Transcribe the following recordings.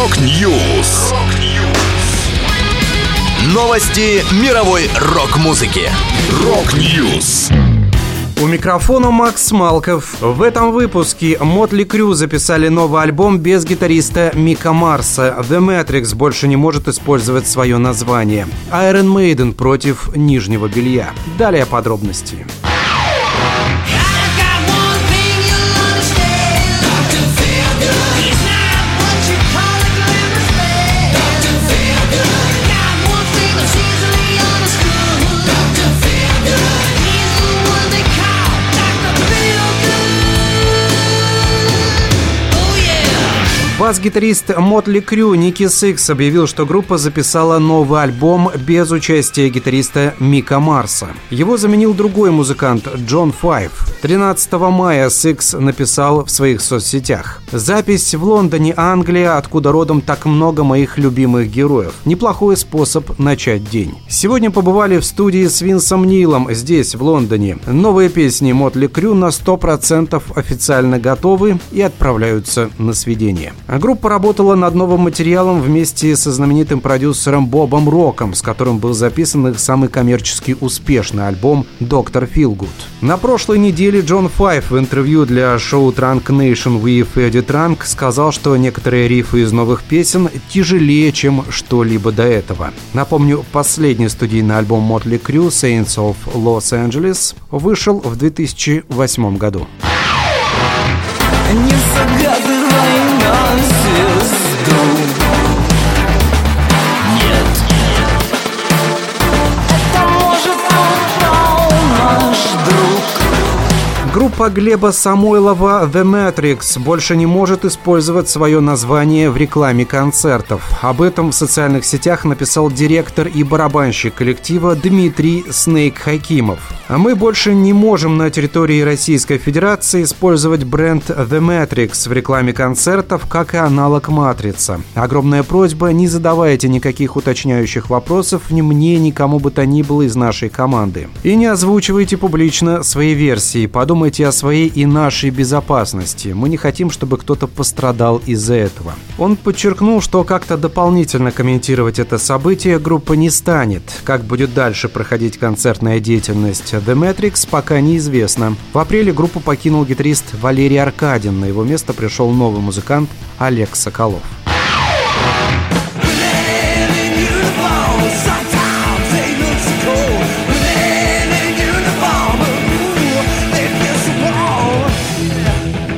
Rock News. Новости мировой рок-музыки. Rock News. У микрофона Макс Малков. В этом выпуске Mötley Crüe записали новый альбом без гитариста Мика Марса. The Matrix больше не может использовать свое название. Iron Maiden против нижнего белья. Далее подробности. Подробности. Бас-гитарист Mötley Crüe Ники Сикс объявил, что группа записала новый альбом без участия гитариста Мика Марса. Его заменил другой музыкант Джон Файв. 13 мая Сикс написал в своих соцсетях. Запись в Лондоне, Англия, откуда родом так много моих любимых героев. Неплохой способ начать день. Сегодня побывали в студии с Винсом Нилом здесь, в Лондоне. Новые песни Mötley Crüe на 100% официально готовы и отправляются на сведение. Группа работала над новым материалом вместе со знаменитым продюсером Бобом Роком, с которым был записан их самый коммерчески успешный альбом «Доктор Филгуд». На прошлой неделе Джон Файв в интервью для шоу Trunk Nation with Eddie Trunk сказал, что некоторые рифы из новых песен тяжелее, чем что-либо до этого. Напомню, последний студийный альбом Motley Crue Saints of Los Angeles вышел в 2008 году. Не chances go Группа Глеба Самойлова The Matrix больше не может использовать свое название в рекламе концертов. Об этом в социальных сетях написал директор и барабанщик коллектива Дмитрий Снейк Хакимов. А мы больше не можем на территории Российской Федерации использовать бренд The Matrix в рекламе концертов, как и аналог Матрица. Огромная просьба, не задавайте никаких уточняющих вопросов ни мне, ни кому бы то ни было из нашей команды. И не озвучивайте публично свои версии. Подумайте думайте о своей и нашей безопасности. Мы не хотим, чтобы кто-то пострадал из-за этого. Он подчеркнул, что как-то дополнительно комментировать это событие группа не станет. Как будет дальше проходить концертная деятельность The Matrix, пока неизвестно. В апреле группу покинул гитарист Валерий Аркадин. На его место пришел новый музыкант Олег Соколов.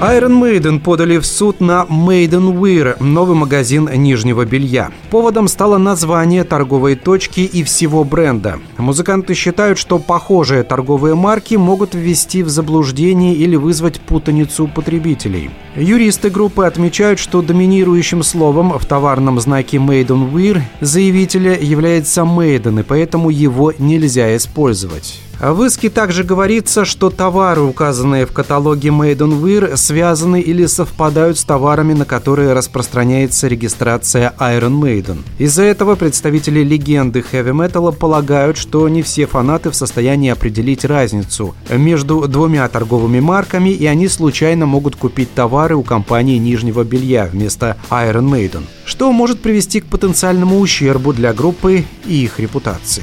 Iron Maiden подали в суд на Maiden Wear, новый магазин нижнего белья. Поводом стало название торговой точки и всего бренда. Музыканты считают, что похожие торговые марки могут ввести в заблуждение или вызвать путаницу потребителей. Юристы группы отмечают, что доминирующим словом в товарном знаке Maiden Wear заявителя является Maiden, и поэтому его нельзя использовать. В иске также говорится, что товары, указанные в каталоге Made on Wear, связаны или совпадают с товарами, на которые распространяется регистрация Iron Maiden. Из-за этого представители легенды хэви металла полагают, что не все фанаты в состоянии определить разницу между двумя торговыми марками, и они случайно могут купить товары у компании нижнего белья вместо Iron Maiden, что может привести к потенциальному ущербу для группы и их репутации.